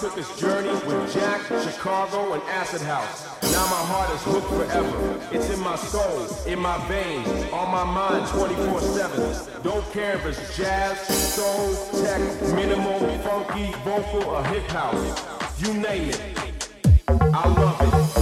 took this journey with Jack, Chicago, and Acid House. Now my heart is hooked forever. It's in my soul, in my veins, on my mind 24-7. Don't care if it's jazz, soul, tech, minimal, funky, vocal, or hip house. You name it. I love it.